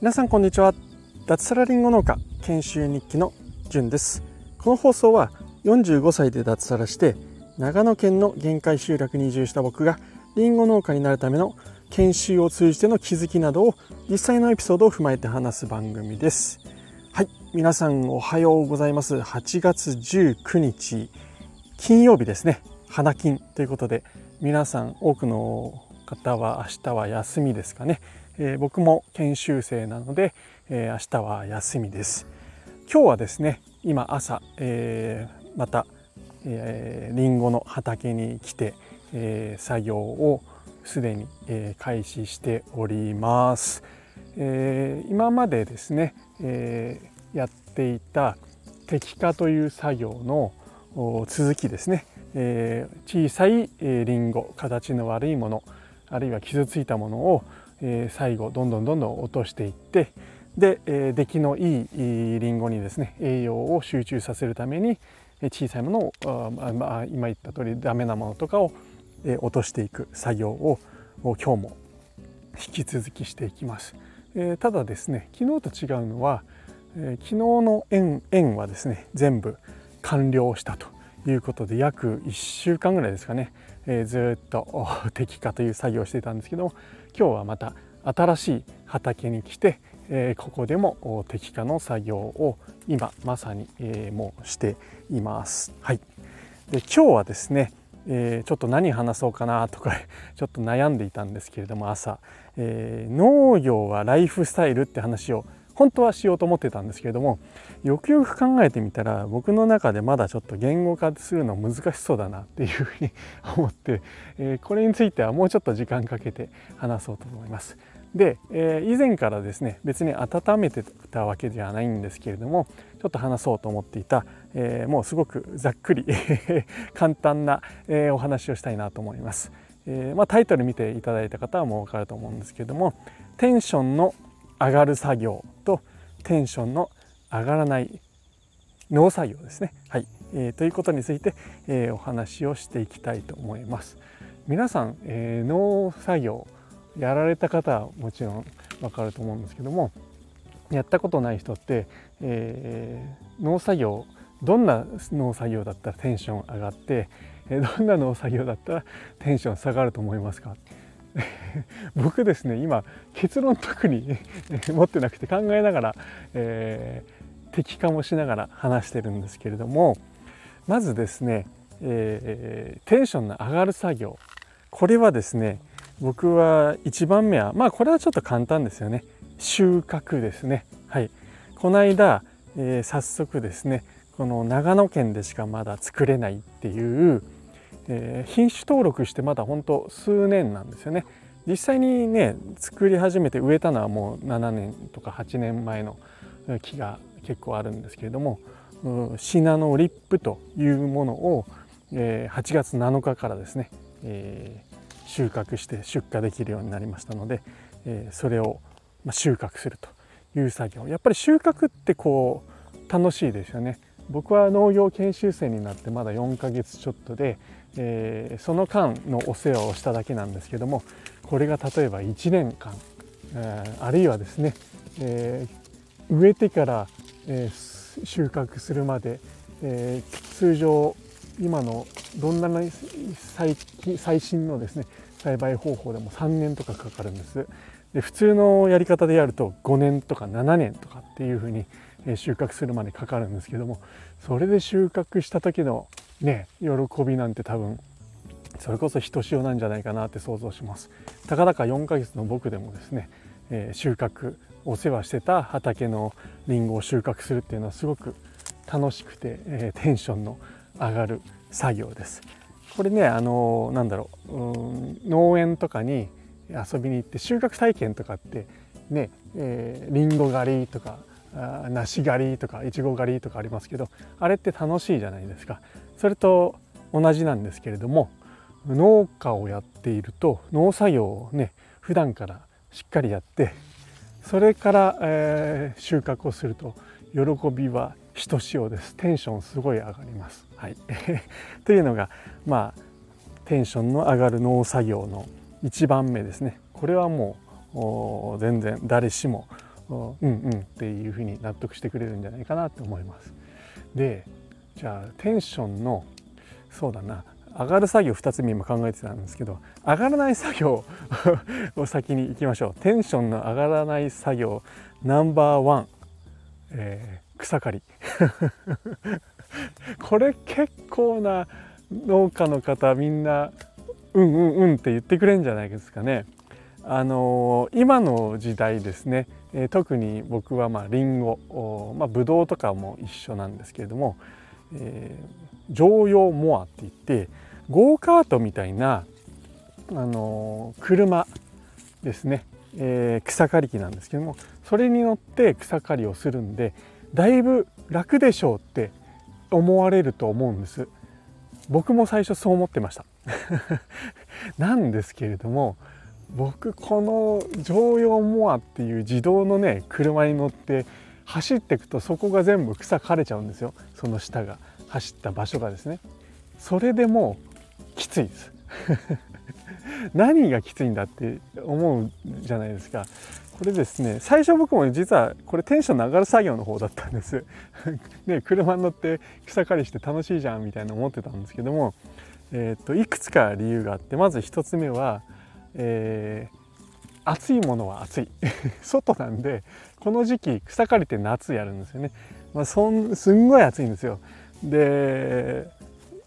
皆さんこんにちは。脱サラリンゴ農家研修日記のじゅんです。この放送は45歳で脱サラして長野県の限界集落に移住した僕がリンゴ農家になるための研修を通じての気づきなどを実際のエピソードを踏まえて話す番組です。はい皆さんおはようございます。8月19日金曜日ですね。花金ということで皆さん多くの方は明日は休みですかね、えー、僕も研修生なので、えー、明日は休みです。今日はですね今朝、えー、また、えー、リンゴの畑に来て、えー、作業をすでに、えー、開始しております、えー、今までですね、えー、やっていた摘果という作業の続きですね、えー、小さい、えー、リンゴ形の悪いものあるいは傷ついたものを、えー、最後どんどんどんどん落としていってで、えー、出来のいいリンゴにですね栄養を集中させるために小さいものをあ、まあ、今言った通りダメなものとかをえ落としていく作業を今日も引き続きしていきます。えー、ただですね昨日と違うのは、えー、昨日の円円はですね全部完了したということで約1週間ぐらいですかね、えー、ずっと摘果という作業をしていたんですけども今日はまた新しい畑に来て、えー、ここでも摘果の作業を今まさに、えー、もうしています。はい、で今日はですね、えー、ちょっと何話そうかなとか ちょっと悩んでいたんですけれども朝、えー、農業はライフスタイルって話を本当はしようと思ってたんですけれどもよくよく考えてみたら僕の中でまだちょっと言語化するの難しそうだなっていうふうに思って、え、これについてはもうちょっと時間かけて話そうと思います。で、えー、以前からですね別に温めてたわけではないんですけれどもちょっと話そうと思っていた、えー、もうすごくざっくり 簡単な、えー、お話をしたいなと思います。えまあ、タイトル見ていただいた方はもう分かると思うんですけれどもテンションの上がる作業とテンションの上がらない農作業ですね。はい、えー、ということについて、えー、お話をしていきたいと思います。皆さん、えー、農作業やられた方はもちろんわかると思うんですけどもやったことない人って、えー、農作業どんな農作業だったらテンション上がってどんな農作業だったらテンション下がると思いますか？僕ですね今結論特に 持ってなくて考えながら、えー、適化もしながら話してるんですけれどもまずですね、えー、テンションの上がる作業。これはですね僕は1番目はまあこれはちょっと簡単ですよね。収穫ですね。はい。この間、えー、早速ですねこの長野県でしかまだ作れないっていうえー、品種登録してまだ本当数年なんですよね。実際にね作り始めて植えたのはもう7年とか8年前の木が結構あるんですけれどもシナノリップというものを、えー、8月7日からですね、えー、収穫して出荷できるようになりましたので、えー、それを収穫するという作業。やっぱり収穫ってこう楽しいですよね。僕は農業研修生になってまだ4ヶ月ちょっとで、えー、その間のお世話をしただけなんですけどもこれが例えば1年間、えー、あるいはですね、えー、植えてから、え収穫するまで、え通常今のどんな最最新のですね栽培方法でも3年とかかかるんです。で普通のやり方でやると5年とか7年とかっていうふうに収穫するまでかかるんですけどもそれで収穫した時のね喜びなんて多分それこそひとしおなんじゃないかなって想像します。たかだか4ヶ月の僕でもですね、えー、収穫お世話してた畑のりんごを収穫するっていうのはすごく楽しくて、えー、テンションの上がる作業です。これねあのー、なんだろううん農園とかに遊びに行って収穫体験とかってね、えー、リンゴ狩りとか梨狩りとかいちご狩りとかありますけどあれって楽しいじゃないですか。それと同じなんですけれども農家をやっていると農作業をね普段からしっかりやってそれから、えー、収穫をすると喜びはひとしおですテンションすごい上がります。はい、というのがまあテンションの上がる農作業の1番目ですねこれはもう全然誰しもうんうんっていうふうに納得してくれるんじゃないかなと思います。でじゃあテンションのそうだな上がる作業2つ目今考えてたんですけど上がらない作業 を先に行きましょうテンションの上がらない作業ナンバーワン、えー、草刈り これ結構な農家の方みんなうんうんうんって言ってくれるんじゃないですかね。あのー、今の時代ですね、えー、特に僕はまあリンゴ、まあ、ブドウとかも一緒なんですけれども、えー、常用モアって言ってゴーカートみたいな、あのー、車ですね、えー、草刈り機なんですけどもそれに乗って草刈りをするんでだいぶ楽でしょうって思われると思うんです。僕も最初そう思ってました。なんですけれども僕この乗用モアっていう自動のね車に乗って走っていくとそこが全部草枯れちゃうんですよ。その下が。走った場所がですね。それでもきついです。何がきついんだって思うじゃないですか。これですね最初僕も実はこれテンションの上がる作業の方だったんです。ね車に乗って草刈りして楽しいじゃんみたいな思ってたんですけども、えー、っといくつか理由があってまず1つ目は、えー、暑いものは暑い。外なんでこの時期草刈りって夏やるんですよね、まあ、そんすんごい暑いんですよ。で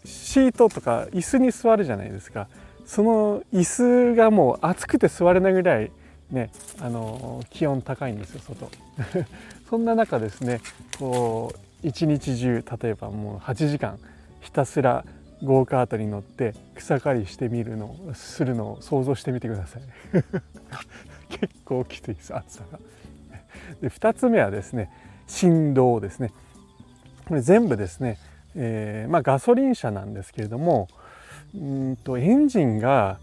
シートとか椅子に座るじゃないですか。その椅子がもう暑くて座れないぐらいねあの気温高いんですよ外。そんな中ですねこう一日中例えばもう8時間ひたすらゴーカートに乗って草刈りしてみるのするのを想像してみてください。結構きついです暑さが。で2つ目はですね振動ですねこれ全部ですね、えー、まあ、ガソリン車なんですけれどもうんとエンジンが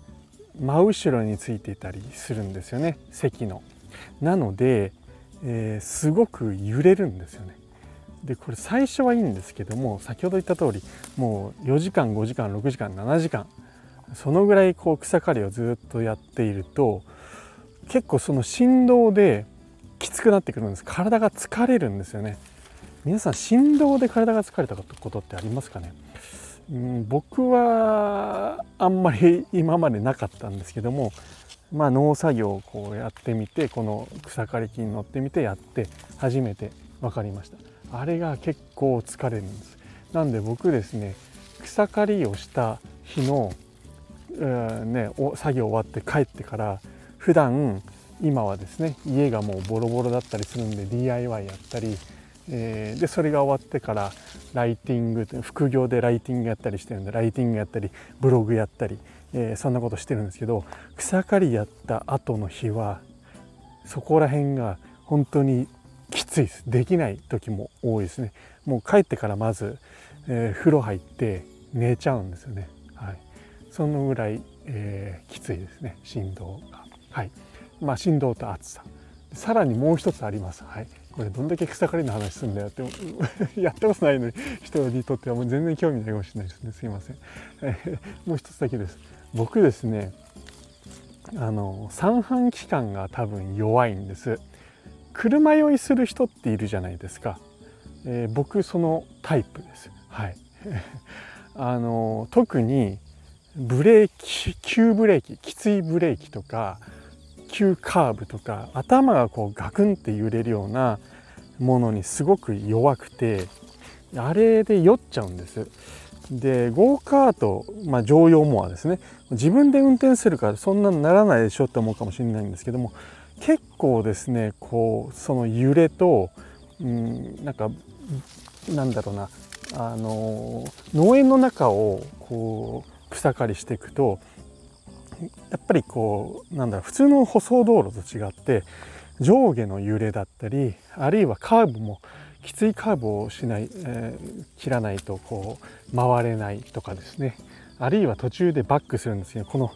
真後ろについていたりするんですよね席の。なので、えー、すごく揺れるんですよね。でこれ最初はいいんですけども先ほど言った通りもう4時間5時間6時間7時間そのぐらいこう草刈りをずっとやっていると結構その振動できつくなってくるんです。体が疲れるんですよね。皆さん振動で体が疲れたことってありますかね？うん、僕はあんまり今までなかったんですけどもまあ農作業をこうやってみてこの草刈り機に乗ってみてやって初めて分かりました。あれが結構疲れるんです。なんで僕ですね草刈りをした日の、ね、作業終わって帰ってから普段今はですね家がもうボロボロだったりするんで DIY やったりえー、でそれが終わってからライティング副業でライティングやったりしてるんでライティングやったりブログやったり、えー、そんなことしてるんですけど草刈りやった後の日はそこら辺が本当にきついです。できない時も多いですね。もう帰ってからまず、えー、風呂入って寝ちゃうんですよね。はい。そのぐらい、えー、きついですね。振動が。はい。まあ振動と暑さ。さらにもう一つあります。はい。これどんだけ草刈りの話すんだよって やったことないのに人にとってはもう全然興味ないかもしれないですね。すいません、え もう一つだけです。僕ですねあの三半規管が多分弱いんです。車酔いする人っているじゃないですか、えー、僕そのタイプです。はい。あの特にブレーキ急ブレーキきついブレーキとか急カーブとか頭がこうガクンって揺れるようなものにすごく弱くてあれで酔っちゃうんです。でゴーカート、まあ、乗用モアですね。自分で運転するからそんなにならないでしょって思うかもしれないんですけども結構ですねこうその揺れと、うん、なんかなんだろうなあの農園の中をこう草刈りしていくとやっぱりこうなんだろう普通の舗装道路と違って上下の揺れだったりあるいはカーブもきついカーブをしない、えー、切らないとこう回れないとかですねあるいは途中でバックするんですけどこの、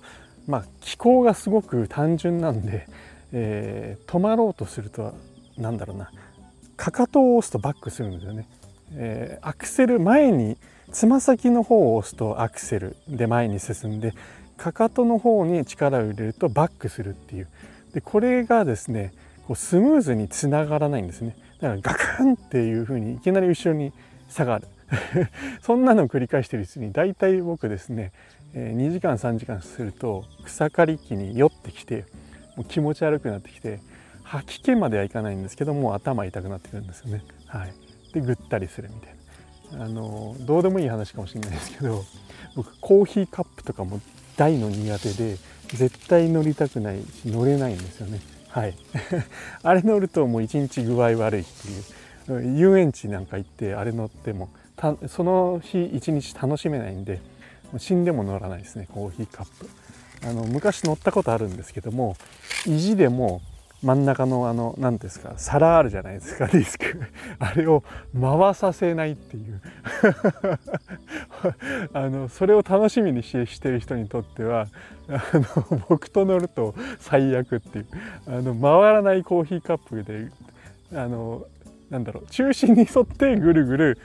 まあ、気候がすごく単純なんで、えー、止まろうとするとなんだろうなかかとを押すとバックするんですよね。えー、アクセル前につま先の方を押すとアクセルで前に進んでかかとの方に力を入れるとバックするっていう。でこれがですねこうスムーズにつながらないんですね。だからガクンっていう風にいきなり後ろに下がる。そんなのを繰り返してるうちに大体僕ですね2時間3時間すると草刈り機に酔ってきてもう気持ち悪くなってきて吐き気まではいかないんですけどもう頭痛くなってくるんですよね。はい、でぐったりするみたいな。あのどうでもいい話かもしれないですけど僕コーヒーカップとかも大の苦手で絶対乗りたくないし乗れないんですよね。はい あれ乗るともう一日具合悪いっていう遊園地なんか行ってあれ乗ってもその日一日楽しめないんで死んでも乗らないですねコーヒーカップあの昔乗ったことあるんですけども意地でも真ん中のあの何ですか皿あるじゃないですか ディスク。あれを回させないっていう。あのそれを楽しみにししてる人にとってはあの僕と乗ると最悪っていう。あの回らないコーヒーカップであのなんだろう中心に沿ってぐるぐる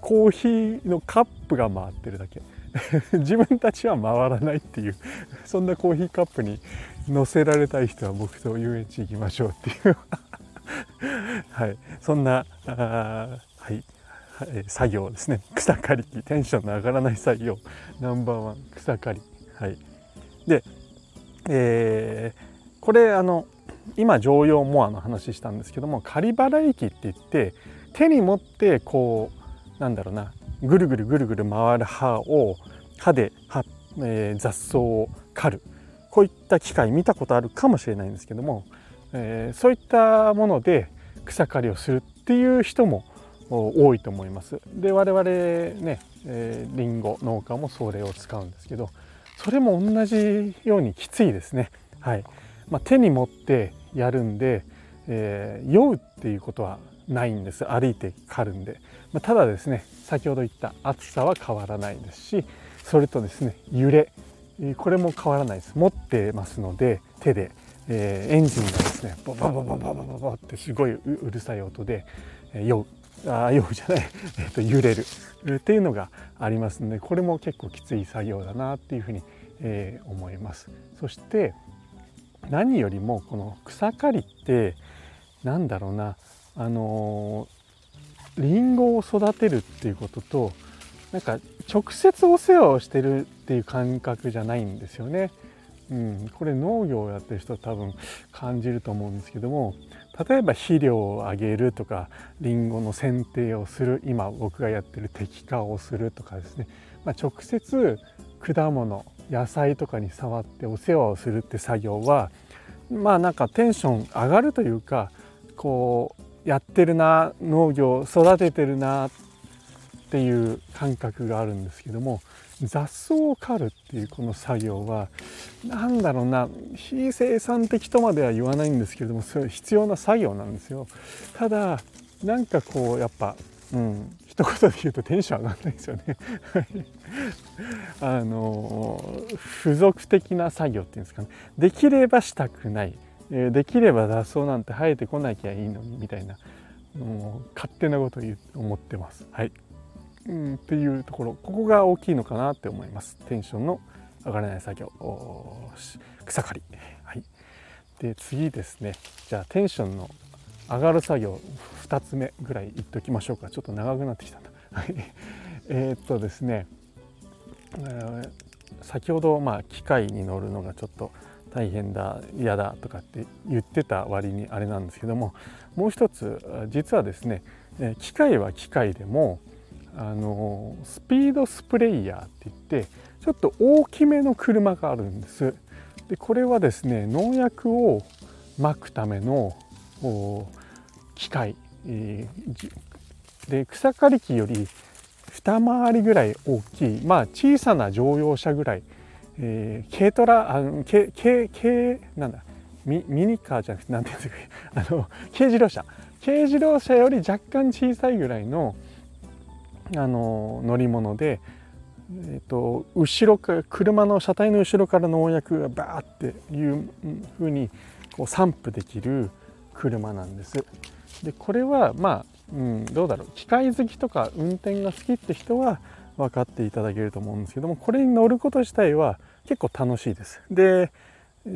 コーヒーのカップが回ってるだけ。自分たちは回らないっていう。そんなコーヒーカップに乗せられたい人は僕と遊園地行きましょうっていう。はい。そんなあはい、作業ですね。草刈り。機テンションの上がらない作業。ナンバーワン。草刈り。はい。で、えー、これあの今常用モアの話したんですけども刈り払い機って言って手に持ってこうなんだろうな。ぐるぐるぐるぐる回る刃を刃で刃、えー、雑草を刈る。こういった機械見たことあるかもしれないんですけども、えー、そういったもので草刈りをするっていう人も多いと思います。で我々ね、えー、リンゴ農家もそれを使うんですけどそれも同じようにきついですね。はいまあ、手に持ってやるんで、えー、酔うっていうことはないんです歩いて刈るんで、まあ、ただですね先ほど言った厚さは変わらないですしそれとですね揺れこれも変わらないです。持ってますので手で、えー、エンジンがですねボボボボボボボボってすごいうるさい音で酔うあ酔うじゃない、えー、と揺れるっていうのがありますのでこれも結構きつい作業だなっていうふうに、えー、思いますそして何よりもこの草刈りってなんだろうなあのー、リンゴを育てるっていうこととなんか直接お世話をしてるっていう感覚じゃないんですよね。うん、これ農業をやってる人は多分感じると思うんですけども例えば肥料をあげるとかりんごの剪定をする今僕がやってる摘果をするとかですね、まあ、直接果物野菜とかに触ってお世話をするって作業はまあなんかテンション上がるというかこうやってるな農業育ててるなっっていう感覚があるんですけども雑草を刈るっていうこの作業は何だろうな非生産的とまでは言わないんですけれどもそれ必要な作業なんですよ。ただなんかこうやっぱうん一言で言うとテンション上がらないですよね あの付属的な作業っていうんですかねできればしたくないできれば雑草なんて生えてこなきゃいいのにみたいなもう勝手なことを思ってます。はいうん、っていうところここが大きいのかなって思います。テンションの上がらない作業。草刈り、はい、で次ですね。じゃあテンションの上がる作業2つ目ぐらい言っときましょうか。ちょっと長くなってきたんだ えっとですね、えー、先ほどまあ機械に乗るのがちょっと大変だ嫌だとかって言ってた割にあれなんですけどももう一つ実はですね機械は機械でもあのスピードスプレイヤーって言ってちょっと大きめの車があるんです。でこれはですね農薬をまくための機械、えー、で草刈り機より二回りぐらい大きいまあ小さな乗用車ぐらい、えー、軽トラあの軽軽軽なんだミミニカーじゃなくて何て言うんですかあの軽自動車。軽自動車より若干小さいぐらいのあの乗り物で、えーと、後ろか車の車体の後ろから農薬がバーっていうふうにこう散布できる車なんです。でこれはまあ、うん、どうだろう機械好きとか運転が好きって人は分かっていただけると思うんですけどもこれに乗ること自体は結構楽しいです。で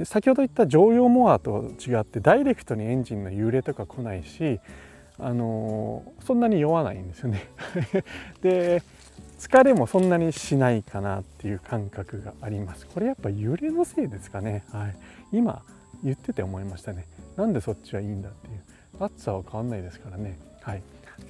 先ほど言った乗用モアと違ってダイレクトにエンジンの揺れとか来ないしあのそんなに酔わないんですよね。で疲れもそんなにしないかなっていう感覚があります。これやっぱ揺れのせいですかね。はい。今言ってて思いましたね。なんでそっちはいいんだっていう。暑さは変わんないですからね。はい。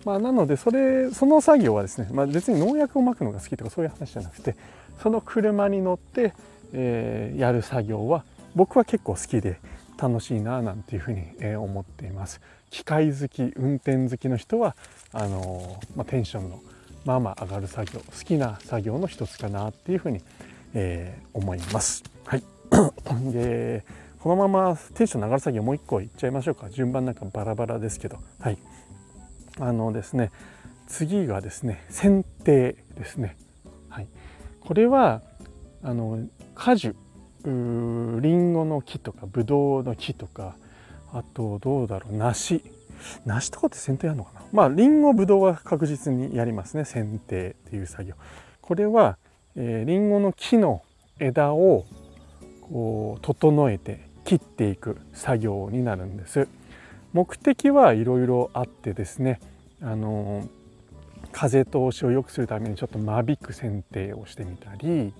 まあ、なのでそれその作業はですね、まあ、別に農薬をまくのが好きとかそういう話じゃなくてその車に乗って、えー、やる作業は僕は結構好きで楽しいななんていうふうに思っています。機械好き運転好きの人はあの、まあ、テンションのまあまあ上がる作業好きな作業の一つかなっていうふうに、えー、思います。はい。でこのままテンション上がる作業もう一個いっちゃいましょうか。順番なんかバラバラですけど。はい。あのですね次がですね剪定ですね。はい。これはあの果樹りんごの木とかぶどうの木とかあとどうだろう。梨。梨とかって剪定やるのかな。まありんごぶどうは確実にやりますね。剪定っていう作業。これはえりんごの木の枝をこう整えて切っていく作業になるんです。目的はいろいろあってですね。あの風通しを良くするためにちょっと間引く剪定をしてみたり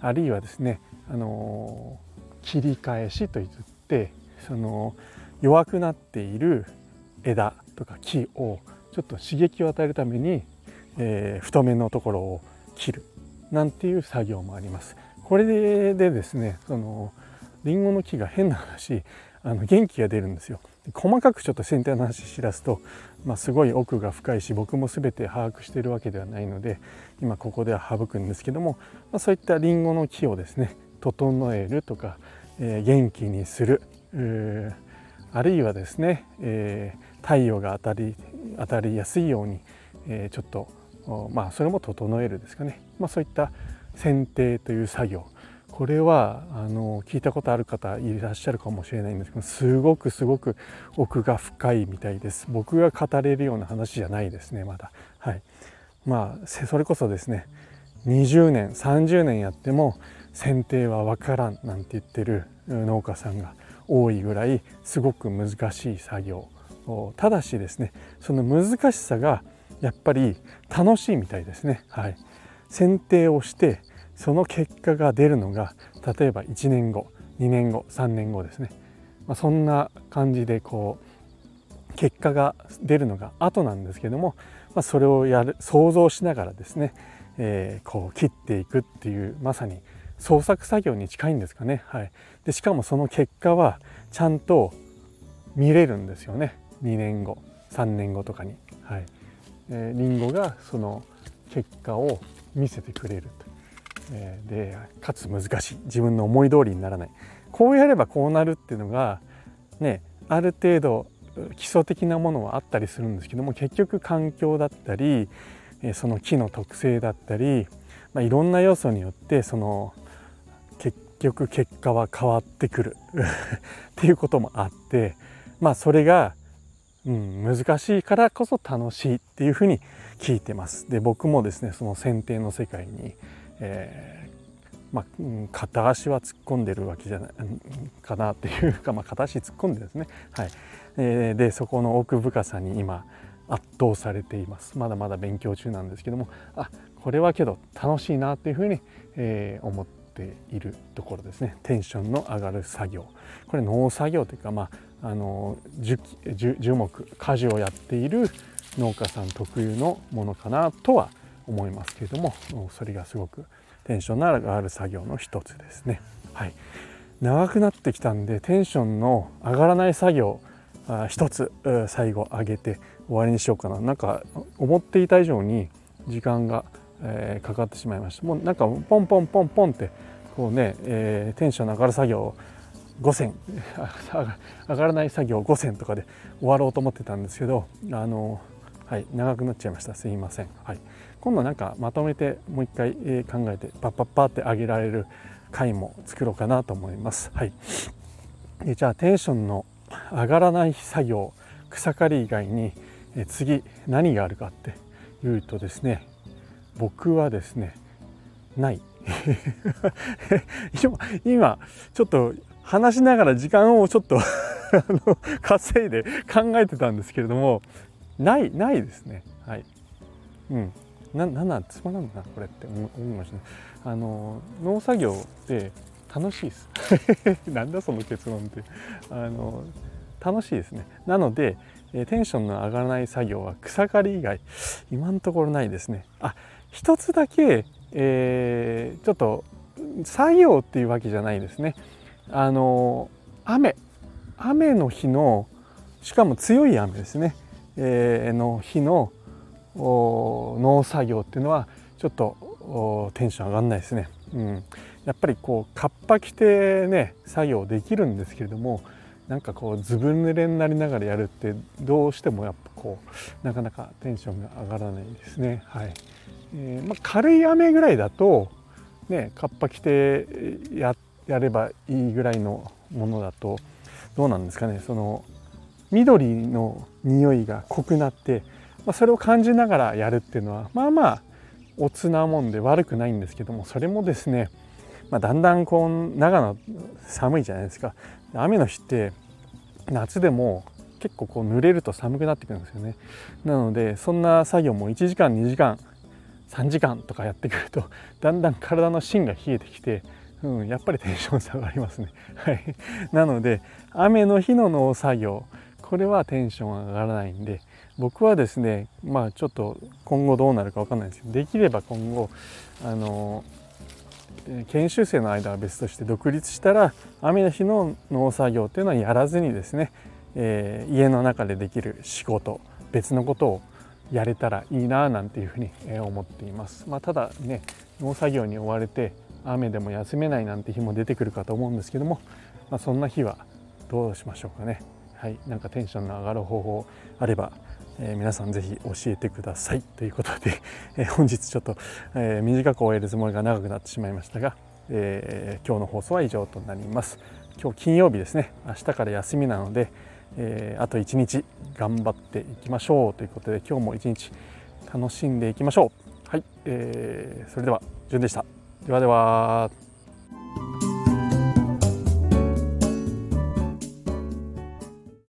あるいはですねあの切り返しといってその弱くなっている枝とか木をちょっと刺激を与えるために、えー、太めのところを切るなんていう作業もあります。これでですねそのリンゴの木が変な話あの元気が出るんですよ。細かくちょっと剪定の話しらすと、まあ、すごい奥が深いし僕も全て把握しているわけではないので今ここでは省くんですけども、まあ、そういったリンゴの木をですね整えるとか、えー、元気にするあるいはですね、えー、太陽が当たり当たりやすいように、えー、ちょっとまあそれも整えるですかね、まあ、そういった剪定という作業。これはあの聞いたことある方いらっしゃるかもしれないんですけどすごくすごく奥が深いみたいです。僕が語れるような話じゃないですねまだ。はい。まあそれこそですね20年30年やっても剪定は分からんなんて言ってる農家さんが多いぐらいすごく難しい作業。ただしですねその難しさがやっぱり楽しいみたいですね。はい。剪定をしてその結果が出るのが例えば1年後2年後3年後ですね、まあ、そんな感じでこう結果が出るのが後なんですけども、まあ、それをやる想像しながらですね、えー、こう切っていくっていうまさに創作作業に近いんですかね、はい、でしかもその結果はちゃんと見れるんですよね。2年後3年後とかに、はい。えー、リンゴがその結果を見せてくれると。えでかつ難しい。自分の思い通りにならない。こうやればこうなるっていうのがねある程度基礎的なものはあったりするんですけども結局環境だったりその木の特性だったり、まあ、いろんな要素によってその局結果は変わってくる。っていうこともあってまあそれが、うん、難しいからこそ楽しいっていうふうに聞いてます。で僕もですねその剪定の世界にえー、まあ、うん片足は突っ込んでるわけじゃないかなっていうか、まあ、片足突っ込んでですね、はい。えー、でそこの奥深さに今圧倒されています。まだまだ勉強中なんですけどもあこれはけど楽しいなっていうふうに、えー、思ってているところですね。テンションの上がる作業。これ農作業というか、まあ、あの樹樹木果樹をやっている農家さん特有のものかなとは思いますけれどもそれがすごくテンションの上がる作業の一つですね。はい、長くなってきたんでテンションの上がらない作業一つ最後上げて終わりにしようかな。なんか思っていた以上に時間が、えー、かかってしまいました。もうなんかポンポンポンポンってこうね、えー、テンションの上がる作業5選 上がらない作業5選とかで終わろうと思ってたんですけどあのはい長くなっちゃいました。すいません。はい。今度なんかまとめてもう一回考えてパッパッパって上げられる回も作ろうかなと思います。はい、でじゃあテンションの上がらない作業草刈り以外に次何があるかっていうとですね僕はですねない。今ちょっと話しながら時間をちょっと稼いで考えてたんですけれどもないないですね。はい。うん。ななんつまらんなこれって思いましたね。あの農作業って楽しいです。なんだその結論って。あの楽しいですね。なのでテンションの上がらない作業は草刈り以外今のところないですね。あ一つだけ、えー、ちょっと作業っていうわけじゃないですね。あの雨。雨の日のしかも強い雨ですね、えー、の日の農作業っていうのはちょっとテンション上がんないですね、うん、やっぱりこうカッパ着てね作業できるんですけれどもなんかこうずぶ濡れになりながらやるってどうしてもやっぱこうなかなかテンションが上がらないですね。はい。えー、まあ、軽い雨ぐらいだとねカッパ着てやればいいぐらいのものだとどうなんですかね。その緑の匂いが濃くなって、まあ、それを感じながらやるっていうのはまあまあおつなもんで悪くないんですけどもそれもですね、まあ、だんだんこう長野寒いじゃないですか。雨の日って夏でも結構こう濡れると寒くなってくるんですよね。なのでそんな作業も1時間2時間3時間とかやってくると だんだん体の芯が冷えてきて、うん、やっぱりテンション下がりますね。はい、なので雨の日の農作業これはテンション上がらないんで僕はですねまあちょっと今後どうなるか分かんないですけどできれば今後あの研修生の間は別として独立したら雨の日の農作業っていうのはやらずにですね、えー、家の中でできる仕事別のことをやれたらいいななんていうふうに思っています。まあ、ただね農作業に追われて雨でも休めないなんて日も出てくるかと思うんですけども、まあ、そんな日はどうしましょうかね。はい、なんかテンションの上がる方法あればえー、皆さんぜひ教えてくださいということで、えー、本日ちょっと、えー、短く終えるつもりが長くなってしまいましたが、え今日の放送は以上となります今日金曜日ですね明日から休みなので、えあと一日頑張っていきましょうということで今日も一日楽しんでいきましょう。はい、えー、それではじゅんでした。ではでは。